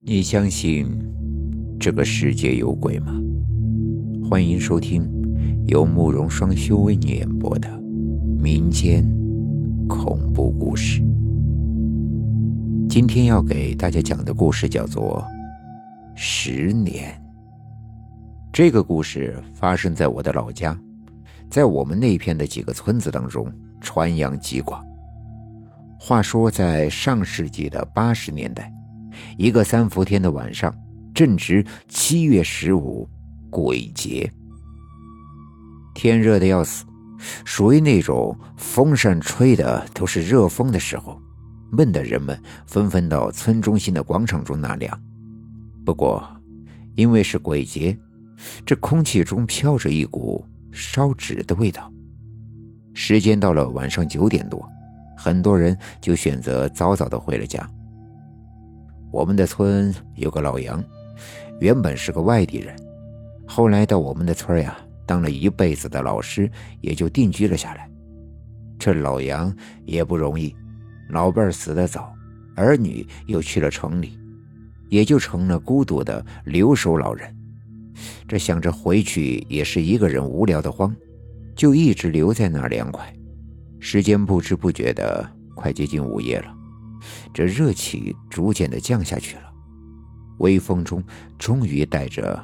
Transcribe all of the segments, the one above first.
你相信这个世界有鬼吗？欢迎收听由慕容双修为你演播的民间恐怖故事。今天要给大家讲的故事叫做《十年》。这个故事发生在我的老家，在我们那片的几个村子当中传扬极广。话说，在上世纪的八十年代。一个三伏天的晚上，正值七月十五，鬼节。天热的要死，属于那种风扇吹的都是热风的时候，闷的人们纷纷到村中心的广场中纳凉。不过，因为是鬼节，这空气中飘着一股烧纸的味道。时间到了晚上九点多，很多人就选择早早的回了家。我们的村有个老杨，原本是个外地人，后来到我们的村呀，当了一辈子的老师，也就定居了下来。这老杨也不容易，老伴死得早，儿女又去了城里，也就成了孤独的留守老人。这想着回去也是一个人无聊的慌，就一直留在那儿凉快。时间不知不觉的快接近午夜了。这热气逐渐的降下去了，微风中终于带着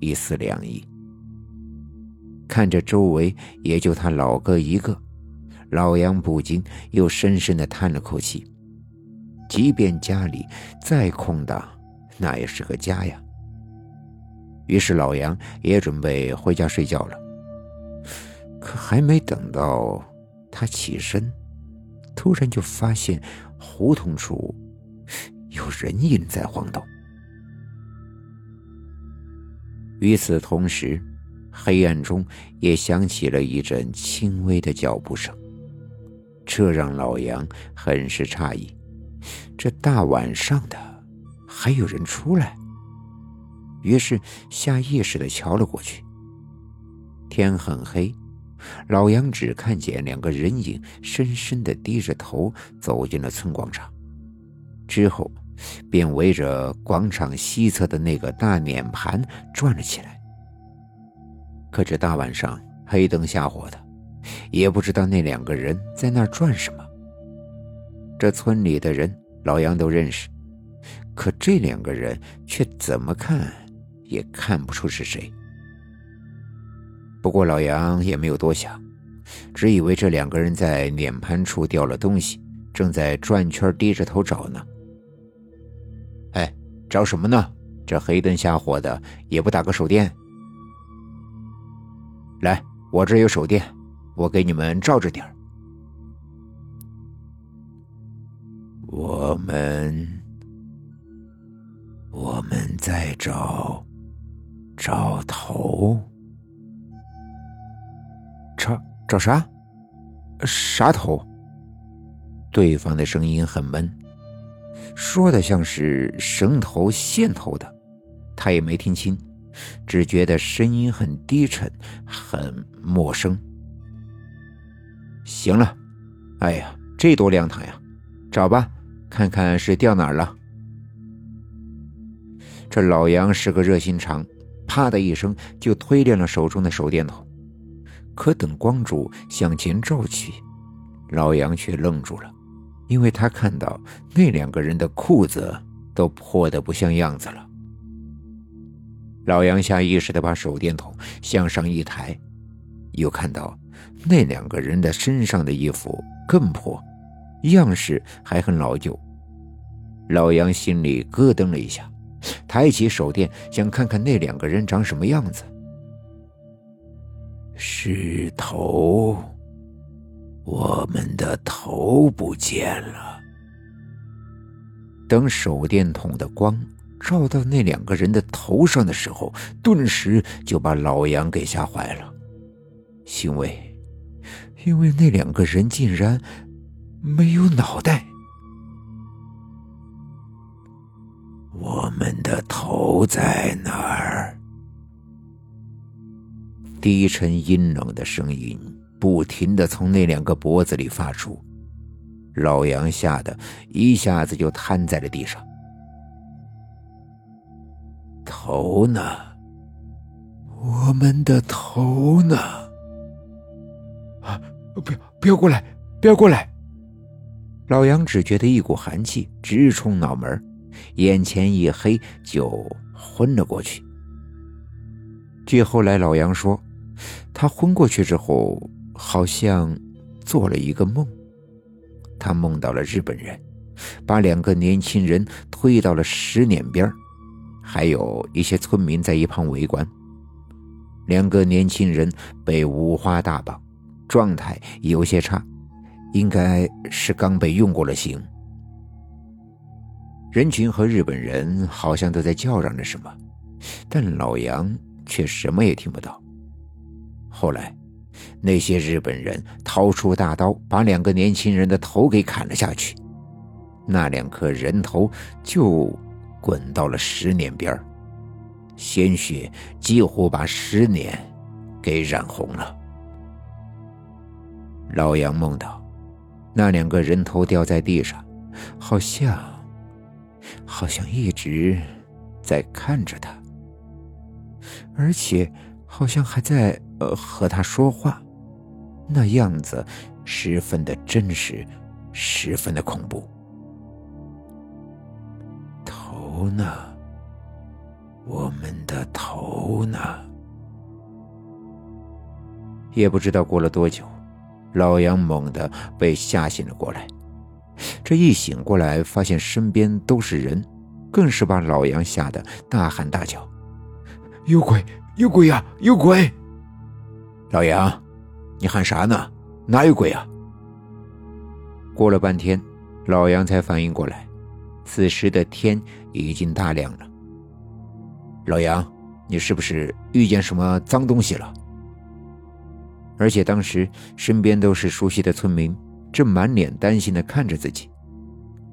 一丝凉意。看着周围也就他老哥一个，老杨不禁又深深的叹了口气。即便家里再空荡，那也是个家呀。于是老杨也准备回家睡觉了。可还没等到他起身，突然就发现。胡同处有人影在晃动。与此同时，黑暗中也响起了一阵轻微的脚步声，这让老杨很是诧异。这大晚上的，还有人出来？于是下意识的瞧了过去。天很黑。老杨只看见两个人影深深的低着头走进了村广场，之后便围着广场西侧的那个大碾盘转了起来。可这大晚上黑灯瞎火的，也不知道那两个人在那转什么。这村里的人老杨都认识，可这两个人却怎么看也看不出是谁。不过老杨也没有多想，只以为这两个人在碾盘处掉了东西，正在转圈低着头找呢。哎，找什么呢？这黑灯瞎火的，也不打个手电。来，我这有手电，我给你们照着点我们，我们在找，找头。找啥？啥头？对方的声音很闷，说的像是绳头线头的，他也没听清，只觉得声音很低沉，很陌生。行了，哎呀，这多亮堂呀！找吧，看看是掉哪儿了。这老杨是个热心肠，啪的一声就推亮了手中的手电筒。可等光柱向前照去，老杨却愣住了，因为他看到那两个人的裤子都破得不像样子了。老杨下意识地把手电筒向上一抬，又看到那两个人的身上的衣服更破，样式还很老旧。老杨心里咯噔了一下，抬起手电想看看那两个人长什么样子。是头，我们的头不见了。等手电筒的光照到那两个人的头上的时候，顿时就把老杨给吓坏了，因为，因为那两个人竟然没有脑袋。我们的头在哪儿？低沉阴冷的声音不停的从那两个脖子里发出，老杨吓得一下子就瘫在了地上。头呢？我们的头呢？啊！不要不要过来！不要过来！老杨只觉得一股寒气直冲脑门，眼前一黑，就昏了过去。据后来老杨说，他昏过去之后，好像做了一个梦。他梦到了日本人，把两个年轻人推到了石碾边还有一些村民在一旁围观。两个年轻人被五花大绑，状态有些差，应该是刚被用过了刑。人群和日本人好像都在叫嚷着什么，但老杨。却什么也听不到。后来，那些日本人掏出大刀，把两个年轻人的头给砍了下去。那两颗人头就滚到了石碾边鲜血几乎把石碾给染红了。老杨梦到，那两个人头掉在地上，好像，好像一直在看着他。而且，好像还在呃和他说话，那样子十分的真实，十分的恐怖。头呢？我们的头呢？也不知道过了多久，老杨猛地被吓醒了过来。这一醒过来，发现身边都是人，更是把老杨吓得大喊大叫。有鬼！有鬼呀！有鬼！老杨，你喊啥呢？哪有鬼啊？过了半天，老杨才反应过来，此时的天已经大亮了。老杨，你是不是遇见什么脏东西了？而且当时身边都是熟悉的村民，正满脸担心的看着自己。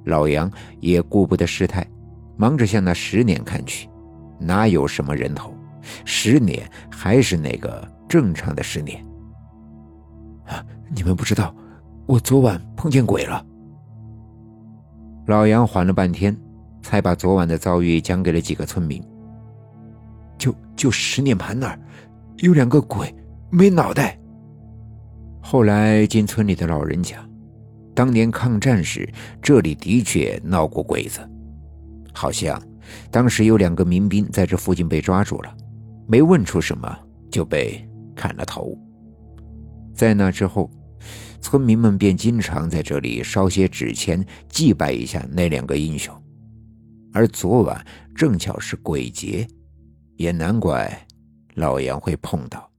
老杨也顾不得失态，忙着向那石碾看去，哪有什么人头？十年还是那个正常的十年。啊！你们不知道，我昨晚碰见鬼了。老杨缓了半天，才把昨晚的遭遇讲给了几个村民。就就十年盘那儿，有两个鬼，没脑袋。后来经村里的老人讲，当年抗战时，这里的确闹过鬼子，好像当时有两个民兵在这附近被抓住了。没问出什么就被砍了头。在那之后，村民们便经常在这里烧些纸钱祭拜一下那两个英雄。而昨晚正巧是鬼节，也难怪老杨会碰到。